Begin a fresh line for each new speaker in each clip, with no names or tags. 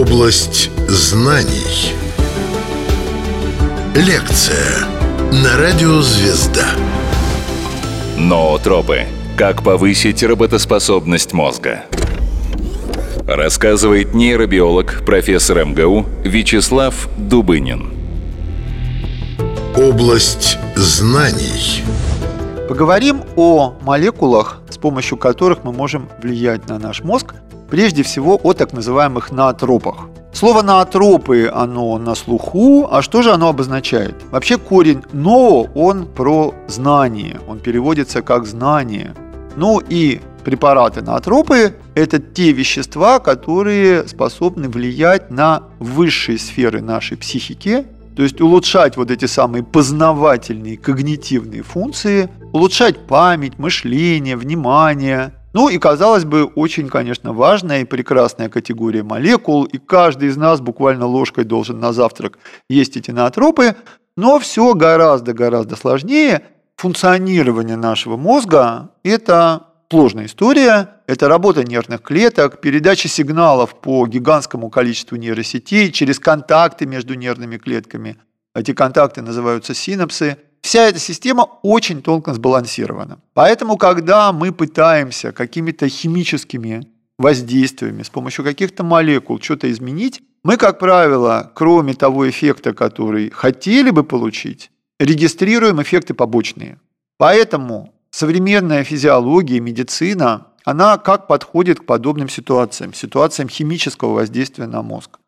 Область знаний. Лекция на радио «Звезда».
Ноотропы. Как повысить работоспособность мозга. Рассказывает нейробиолог, профессор МГУ Вячеслав Дубынин.
Область знаний.
Поговорим о молекулах, с помощью которых мы можем влиять на наш мозг, прежде всего о так называемых наотропах. Слово наотропы, оно на слуху, а что же оно обозначает? Вообще корень «но» он про знание, он переводится как «знание». Ну и препараты наотропы – это те вещества, которые способны влиять на высшие сферы нашей психики, то есть улучшать вот эти самые познавательные когнитивные функции, улучшать память, мышление, внимание. Ну и, казалось бы, очень, конечно, важная и прекрасная категория молекул, и каждый из нас буквально ложкой должен на завтрак есть эти наотропы, но все гораздо-гораздо сложнее. Функционирование нашего мозга – это сложная история. Это работа нервных клеток, передача сигналов по гигантскому количеству нейросетей через контакты между нервными клетками. Эти контакты называются синапсы. Вся эта система очень тонко сбалансирована. Поэтому, когда мы пытаемся какими-то химическими воздействиями, с помощью каких-то молекул что-то изменить, мы, как правило, кроме того эффекта, который хотели бы получить, регистрируем эффекты побочные. Поэтому современная физиология, медицина, она как подходит к подобным ситуациям, ситуациям химического воздействия на мозг.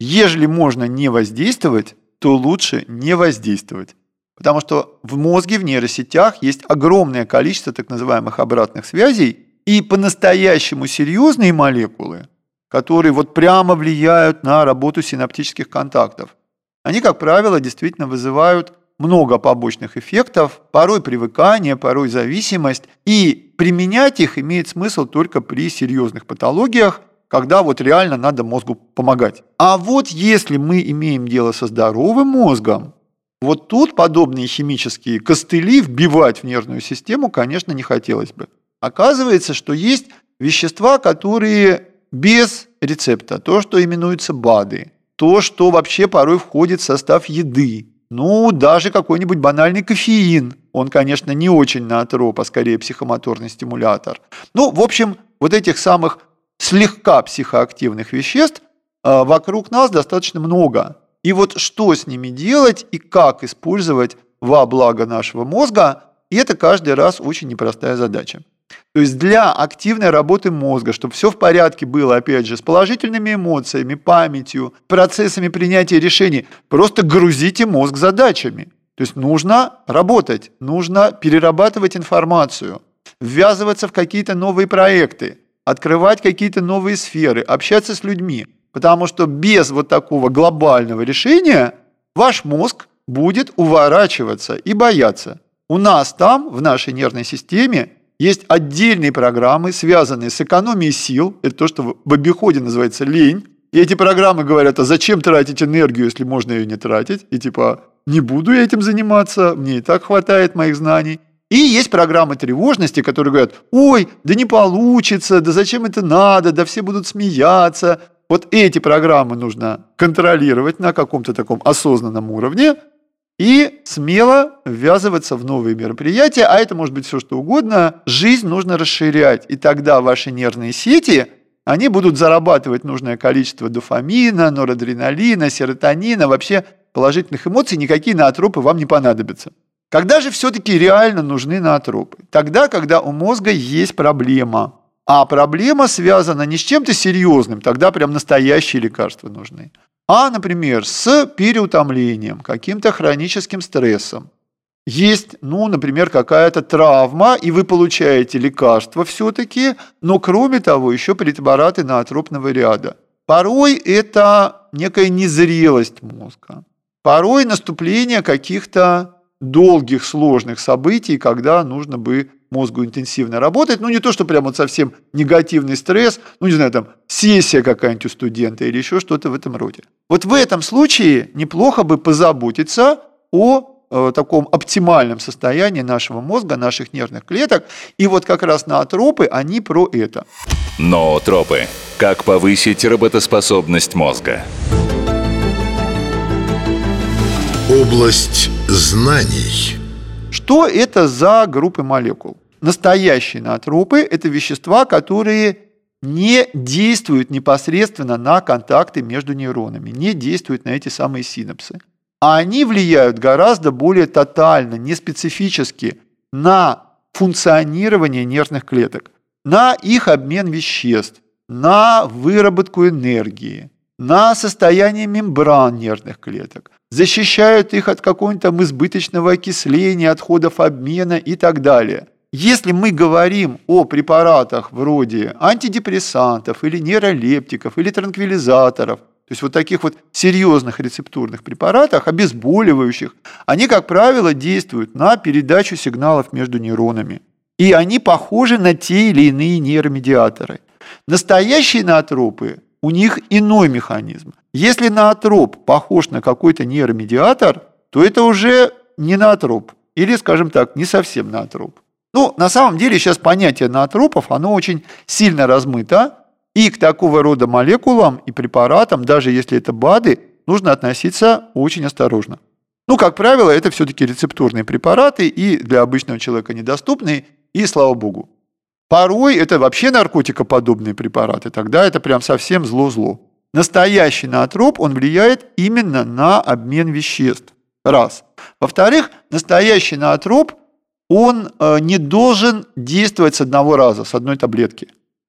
Ежели можно не воздействовать, то лучше не воздействовать. Потому что в мозге, в нейросетях есть огромное количество так называемых обратных связей, и по-настоящему серьезные молекулы, которые вот прямо влияют на работу синаптических контактов, они, как правило, действительно вызывают много побочных эффектов, порой привыкание, порой зависимость, и применять их имеет смысл только при серьезных патологиях, когда вот реально надо мозгу помогать. А вот если мы имеем дело со здоровым мозгом, вот тут подобные химические костыли вбивать в нервную систему, конечно, не хотелось бы. Оказывается, что есть вещества, которые без рецепта, то, что именуется БАДы, то, что вообще порой входит в состав еды, ну, даже какой-нибудь банальный кофеин. Он, конечно, не очень наотроп, а скорее психомоторный стимулятор. Ну, в общем, вот этих самых слегка психоактивных веществ э, вокруг нас достаточно много. И вот что с ними делать и как использовать во благо нашего мозга, и это каждый раз очень непростая задача. То есть для активной работы мозга, чтобы все в порядке было, опять же, с положительными эмоциями, памятью, процессами принятия решений, просто грузите мозг задачами. То есть нужно работать, нужно перерабатывать информацию, ввязываться в какие-то новые проекты, открывать какие-то новые сферы, общаться с людьми. Потому что без вот такого глобального решения ваш мозг будет уворачиваться и бояться. У нас там, в нашей нервной системе, есть отдельные программы, связанные с экономией сил. Это то, что в обиходе называется лень. И эти программы говорят, а зачем тратить энергию, если можно ее не тратить? И типа, не буду я этим заниматься, мне и так хватает моих знаний. И есть программы тревожности, которые говорят, ой, да не получится, да зачем это надо, да все будут смеяться. Вот эти программы нужно контролировать на каком-то таком осознанном уровне, и смело ввязываться в новые мероприятия, а это может быть все что угодно. Жизнь нужно расширять, и тогда ваши нервные сети, они будут зарабатывать нужное количество дофамина, норадреналина, серотонина, вообще положительных эмоций, никакие наотропы вам не понадобятся. Когда же все-таки реально нужны наотропы? Тогда, когда у мозга есть проблема. А проблема связана не с чем-то серьезным, тогда прям настоящие лекарства нужны а, например, с переутомлением, каким-то хроническим стрессом. Есть, ну, например, какая-то травма, и вы получаете лекарство все-таки, но кроме того еще препараты наотропного ряда. Порой это некая незрелость мозга. Порой наступление каких-то долгих, сложных событий, когда нужно бы мозгу интенсивно работать. Ну, не то, что прям вот совсем негативный стресс, ну, не знаю, там, сессия какая-нибудь у студента или еще что-то в этом роде. Вот в этом случае неплохо бы позаботиться о э, таком оптимальном состоянии нашего мозга, наших нервных клеток. И вот как раз на атропы, они про это.
Ноотропы Как повысить работоспособность мозга?
Область знаний.
Что это за группы молекул? Настоящие натропы – это вещества, которые не действуют непосредственно на контакты между нейронами, не действуют на эти самые синапсы. А они влияют гораздо более тотально, не специфически на функционирование нервных клеток, на их обмен веществ, на выработку энергии, на состояние мембран нервных клеток, защищают их от какого-нибудь там избыточного окисления, отходов обмена и так далее. Если мы говорим о препаратах вроде антидепрессантов или нейролептиков или транквилизаторов, то есть вот таких вот серьезных рецептурных препаратах, обезболивающих, они, как правило, действуют на передачу сигналов между нейронами. И они похожи на те или иные нейромедиаторы. Настоящие наотропы, у них иной механизм. Если наотроп похож на какой-то нейромедиатор, то это уже не наотроп. Или, скажем так, не совсем наотроп. Ну, на самом деле сейчас понятие наотропов, оно очень сильно размыто, и к такого рода молекулам и препаратам, даже если это БАДы, нужно относиться очень осторожно. Ну, как правило, это все-таки рецептурные препараты и для обычного человека недоступные, и слава богу. Порой это вообще наркотикоподобные препараты, тогда это прям совсем зло-зло. Настоящий наотроп, он влияет именно на обмен веществ. Раз. Во-вторых, настоящий наотроп, он э, не должен действовать с одного раза, с одной таблетки.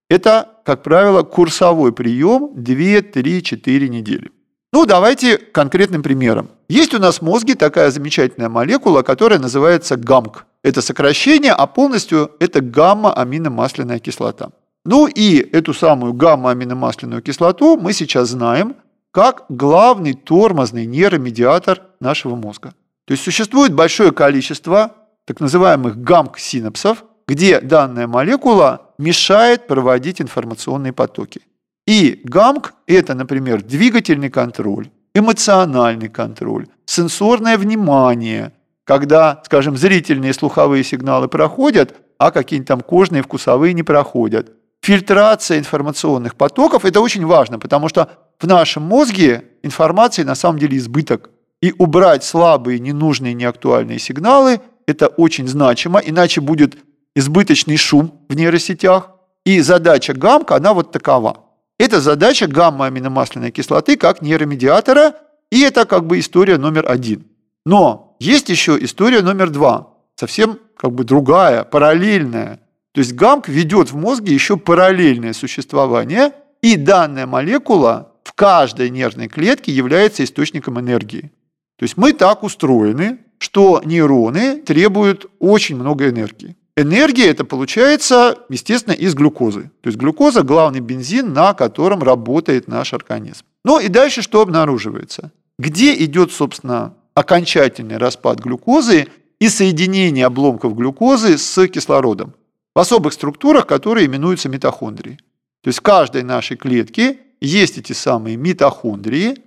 Это, как правило, курсовой прием 2, 3, 4 недели. Ну, давайте конкретным примером. Есть у нас в мозге такая замечательная молекула, которая называется ГАМК. Это сокращение, а полностью это гамма-аминомасляная кислота. Ну и эту самую гамма-аминомасляную кислоту мы сейчас знаем как главный тормозный нейромедиатор нашего мозга. То есть существует большое количество так называемых гамк-синапсов, где данная молекула мешает проводить информационные потоки. И ГАМК – это, например, двигательный контроль, эмоциональный контроль, сенсорное внимание, когда, скажем, зрительные и слуховые сигналы проходят, а какие-нибудь там кожные вкусовые не проходят. Фильтрация информационных потоков – это очень важно, потому что в нашем мозге информации на самом деле избыток. И убрать слабые, ненужные, неактуальные сигналы – это очень значимо, иначе будет избыточный шум в нейросетях. И задача гамка, она вот такова. Это задача гамма-аминомасляной кислоты как нейромедиатора, и это как бы история номер один. Но есть еще история номер два, совсем как бы другая, параллельная. То есть гамк ведет в мозге еще параллельное существование, и данная молекула в каждой нервной клетке является источником энергии. То есть мы так устроены, что нейроны требуют очень много энергии. Энергия это получается, естественно, из глюкозы. То есть глюкоза – главный бензин, на котором работает наш организм. Ну и дальше что обнаруживается? Где идет, собственно, окончательный распад глюкозы и соединение обломков глюкозы с кислородом? В особых структурах, которые именуются митохондрии. То есть в каждой нашей клетке есть эти самые митохондрии,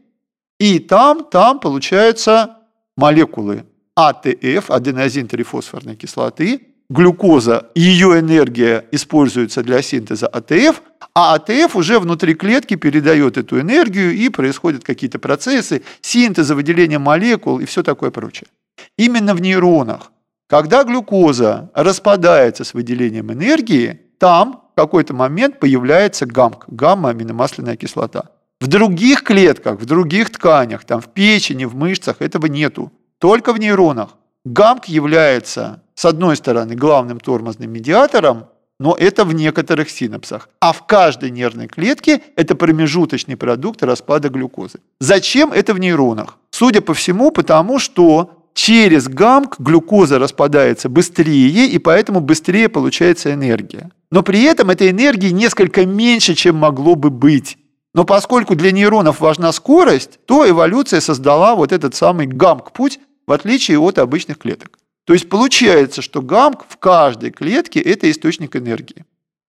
и там, там получаются молекулы АТФ, аденозин-трифосфорной кислоты, глюкоза, ее энергия используется для синтеза АТФ, а АТФ уже внутри клетки передает эту энергию и происходят какие-то процессы синтеза, выделения молекул и все такое прочее. Именно в нейронах, когда глюкоза распадается с выделением энергии, там в какой-то момент появляется ГАМК, гамма-аминомасляная кислота. В других клетках, в других тканях, там в печени, в мышцах этого нету. Только в нейронах. ГАМК является с одной стороны, главным тормозным медиатором, но это в некоторых синапсах. А в каждой нервной клетке это промежуточный продукт распада глюкозы. Зачем это в нейронах? Судя по всему, потому что через гамк глюкоза распадается быстрее, и поэтому быстрее получается энергия. Но при этом этой энергии несколько меньше, чем могло бы быть. Но поскольку для нейронов важна скорость, то эволюция создала вот этот самый гамк-путь, в отличие от обычных клеток. То есть получается, что гамк в каждой клетке – это источник энергии.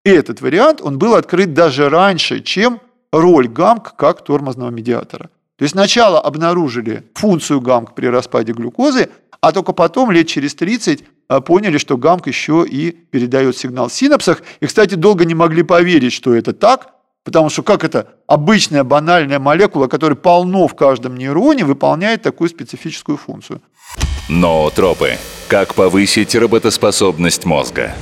И этот вариант, он был открыт даже раньше, чем роль гамк как тормозного медиатора. То есть сначала обнаружили функцию гамк при распаде глюкозы, а только потом, лет через 30, а, поняли, что гамк еще и передает сигнал в синапсах. И, кстати, долго не могли поверить, что это так, Потому что как это обычная банальная молекула, которая полно в каждом нейроне, выполняет такую специфическую функцию.
Ноотропы. Как повысить работоспособность мозга?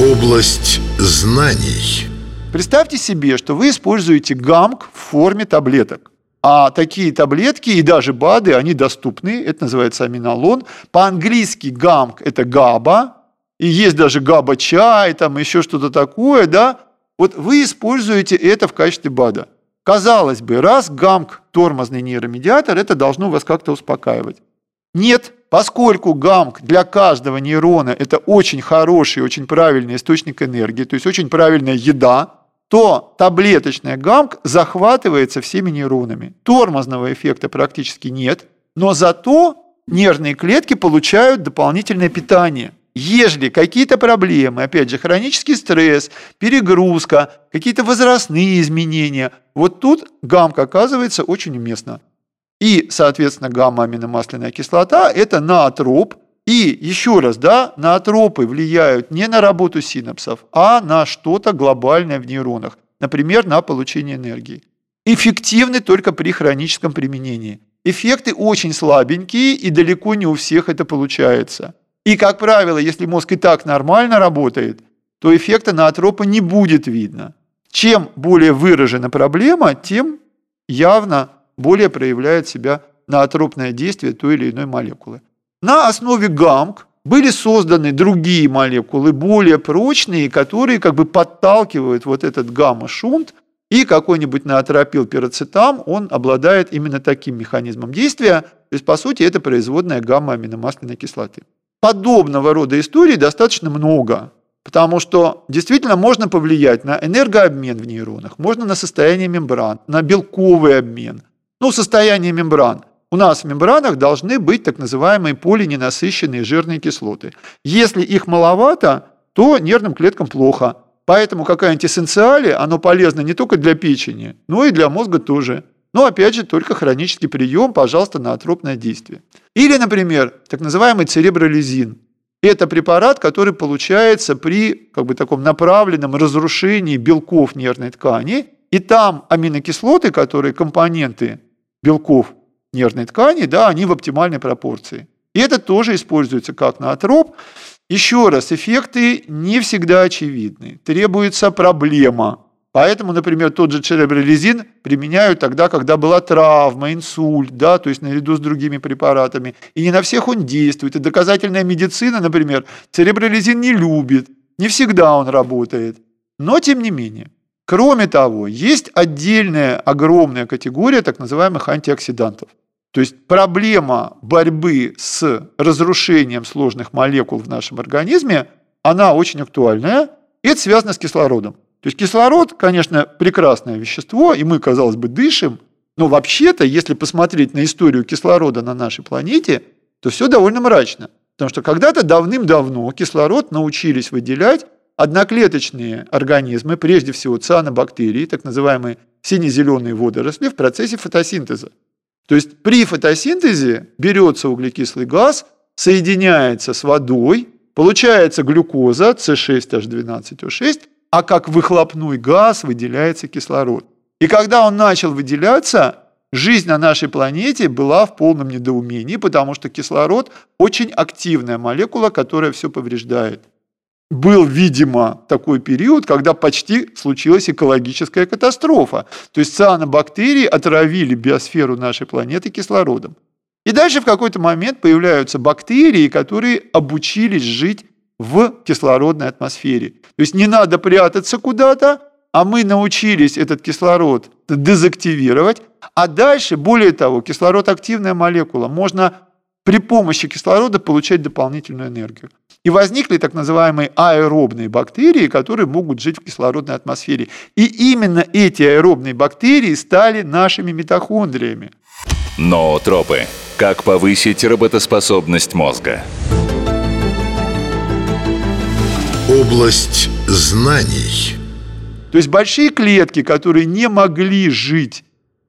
Область знаний.
Представьте себе, что вы используете гамк в форме таблеток. А такие таблетки и даже БАДы, они доступны, это называется аминолон. По-английски гамк – это габа, и есть даже габа-чай, там еще что-то такое, да. Вот вы используете это в качестве БАДа. Казалось бы, раз гамк – тормозный нейромедиатор, это должно вас как-то успокаивать. Нет, поскольку гамк для каждого нейрона – это очень хороший, очень правильный источник энергии, то есть очень правильная еда, то таблеточная гамк захватывается всеми нейронами. Тормозного эффекта практически нет, но зато нервные клетки получают дополнительное питание. Ежели какие-то проблемы, опять же, хронический стресс, перегрузка, какие-то возрастные изменения, вот тут гамка оказывается очень уместно. И, соответственно, гамма-аминомасляная кислота – это наотроп. И еще раз, да, наотропы влияют не на работу синапсов, а на что-то глобальное в нейронах. Например, на получение энергии. Эффективны только при хроническом применении. Эффекты очень слабенькие, и далеко не у всех это получается. И, как правило, если мозг и так нормально работает, то эффекта наотропа не будет видно. Чем более выражена проблема, тем явно более проявляет себя наотропное действие той или иной молекулы. На основе ГАМК были созданы другие молекулы, более прочные, которые как бы подталкивают вот этот гамма-шунт, и какой-нибудь наотропил пироцетам, он обладает именно таким механизмом действия, то есть, по сути, это производная гамма-аминомасляной кислоты. Подобного рода историй достаточно много, потому что действительно можно повлиять на энергообмен в нейронах, можно на состояние мембран, на белковый обмен, ну, состояние мембран. У нас в мембранах должны быть так называемые полиненасыщенные жирные кислоты. Если их маловато, то нервным клеткам плохо. Поэтому какая-нибудь эссенциали, оно полезно не только для печени, но и для мозга тоже. Но опять же, только хронический прием, пожалуйста, на атропное действие. Или, например, так называемый церебролизин. Это препарат, который получается при как бы, таком направленном разрушении белков нервной ткани. И там аминокислоты, которые компоненты белков нервной ткани, да, они в оптимальной пропорции. И это тоже используется как наотроп. Еще раз, эффекты не всегда очевидны. Требуется проблема. Поэтому, например, тот же церебролизин применяют тогда, когда была травма, инсульт, да, то есть наряду с другими препаратами. И не на всех он действует. И доказательная медицина, например, церебролизин не любит. Не всегда он работает. Но тем не менее. Кроме того, есть отдельная огромная категория так называемых антиоксидантов. То есть проблема борьбы с разрушением сложных молекул в нашем организме, она очень актуальная, и это связано с кислородом. То есть кислород, конечно, прекрасное вещество, и мы, казалось бы, дышим, но вообще-то, если посмотреть на историю кислорода на нашей планете, то все довольно мрачно. Потому что когда-то давным-давно кислород научились выделять одноклеточные организмы, прежде всего цианобактерии, так называемые сине-зеленые водоросли, в процессе фотосинтеза. То есть при фотосинтезе берется углекислый газ, соединяется с водой, получается глюкоза C6H12O6, а как выхлопной газ выделяется кислород. И когда он начал выделяться, жизнь на нашей планете была в полном недоумении, потому что кислород очень активная молекула, которая все повреждает был, видимо, такой период, когда почти случилась экологическая катастрофа. То есть цианобактерии отравили биосферу нашей планеты кислородом. И дальше в какой-то момент появляются бактерии, которые обучились жить в кислородной атмосфере. То есть не надо прятаться куда-то, а мы научились этот кислород дезактивировать. А дальше, более того, кислород активная молекула. Можно при помощи кислорода получать дополнительную энергию. И возникли так называемые аэробные бактерии, которые могут жить в кислородной атмосфере. И именно эти аэробные бактерии стали нашими митохондриями.
Ноотропы. Как повысить работоспособность мозга?
Область знаний.
То есть большие клетки, которые не могли жить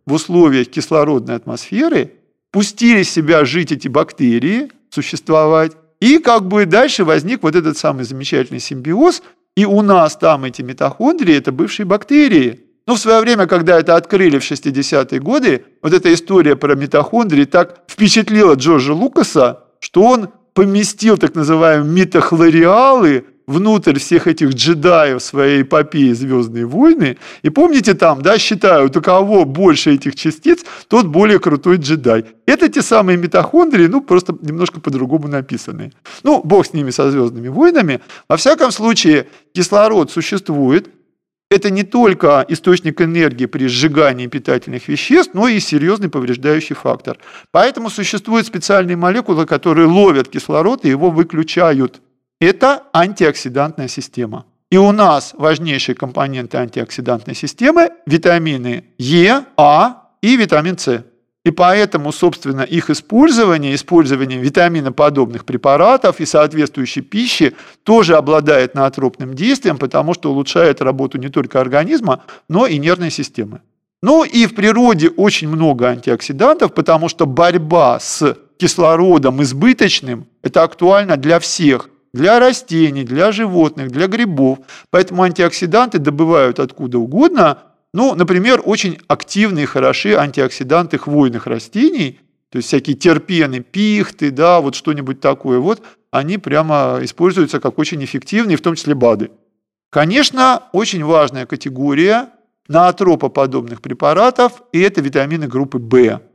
в условиях кислородной атмосферы, пустили себя жить эти бактерии, существовать, и как бы дальше возник вот этот самый замечательный симбиоз, И у нас там эти митохондрии – это бывшие бактерии. Но в свое время, когда это открыли в 60-е годы, вот эта история про митохондрии так впечатлила Джорджа Лукаса, что он поместил так называемые митохлориалы внутрь всех этих джедаев своей эпопеи «Звездные войны». И помните там, да, считают, у кого больше этих частиц, тот более крутой джедай. Это те самые митохондрии, ну, просто немножко по-другому написанные. Ну, бог с ними, со «Звездными войнами». Во всяком случае, кислород существует, это не только источник энергии при сжигании питательных веществ, но и серьезный повреждающий фактор. Поэтому существуют специальные молекулы, которые ловят кислород и его выключают. Это антиоксидантная система. И у нас важнейшие компоненты антиоксидантной системы – витамины Е, А и витамин С. И поэтому, собственно, их использование, использование витаминоподобных препаратов и соответствующей пищи тоже обладает наотропным действием, потому что улучшает работу не только организма, но и нервной системы. Ну и в природе очень много антиоксидантов, потому что борьба с кислородом избыточным – это актуально для всех – для растений, для животных, для грибов. Поэтому антиоксиданты добывают откуда угодно. Ну, например, очень активные, хороши антиоксиданты хвойных растений, то есть всякие терпены, пихты, да, вот что-нибудь такое. Вот они прямо используются как очень эффективные, в том числе БАДы. Конечно, очень важная категория наотропоподобных препаратов – и это витамины группы В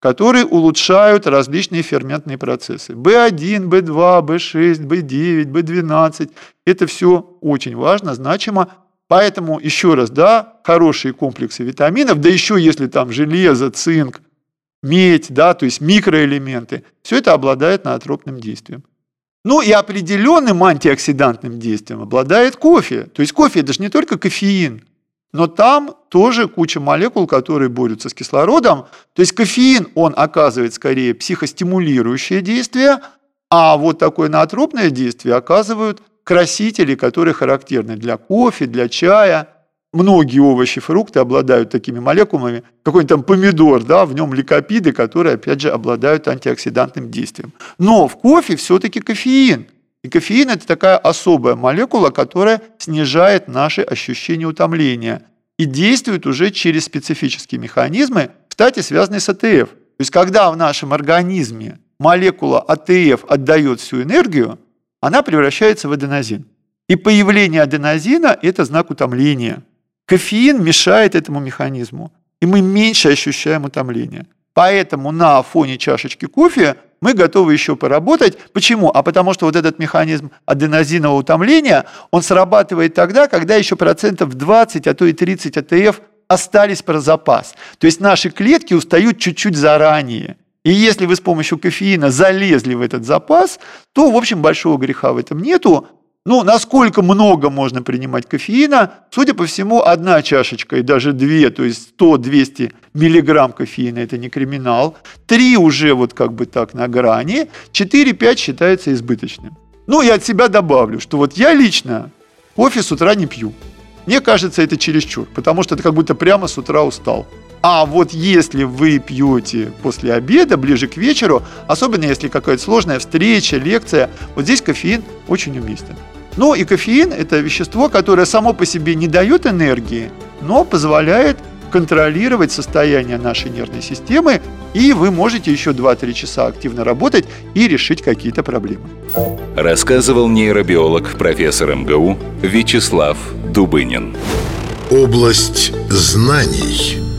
которые улучшают различные ферментные процессы. B1, B2, B6, B9, B12. Это все очень важно, значимо. Поэтому, еще раз, да, хорошие комплексы витаминов, да еще если там железо, цинк, медь, да, то есть микроэлементы, все это обладает наотропным действием. Ну и определенным антиоксидантным действием обладает кофе. То есть кофе это же не только кофеин, но там тоже куча молекул, которые борются с кислородом. То есть кофеин, он оказывает скорее психостимулирующее действие, а вот такое ноотропное действие оказывают красители, которые характерны для кофе, для чая. Многие овощи, фрукты обладают такими молекулами. Какой-нибудь там помидор, да, в нем ликопины, которые, опять же, обладают антиоксидантным действием. Но в кофе все-таки кофеин – и кофеин – это такая особая молекула, которая снижает наши ощущения утомления и действует уже через специфические механизмы, кстати, связанные с АТФ. То есть, когда в нашем организме молекула АТФ отдает всю энергию, она превращается в аденозин. И появление аденозина – это знак утомления. Кофеин мешает этому механизму, и мы меньше ощущаем утомление. Поэтому на фоне чашечки кофе мы готовы еще поработать. Почему? А потому что вот этот механизм аденозинового утомления, он срабатывает тогда, когда еще процентов 20, а то и 30 АТФ остались про запас. То есть наши клетки устают чуть-чуть заранее. И если вы с помощью кофеина залезли в этот запас, то, в общем, большого греха в этом нету. Ну, насколько много можно принимать кофеина? Судя по всему, одна чашечка и даже две, то есть 100-200 миллиграмм кофеина – это не криминал. Три уже вот как бы так на грани. 4-5 считается избыточным. Ну, я от себя добавлю, что вот я лично кофе с утра не пью. Мне кажется, это чересчур, потому что это как будто прямо с утра устал. А вот если вы пьете после обеда, ближе к вечеру, особенно если какая-то сложная встреча, лекция, вот здесь кофеин очень уместен. Ну и кофеин – это вещество, которое само по себе не дает энергии, но позволяет контролировать состояние нашей нервной системы, и вы можете еще 2-3 часа активно работать и решить какие-то проблемы.
Рассказывал нейробиолог, профессор МГУ Вячеслав Дубынин.
Область знаний.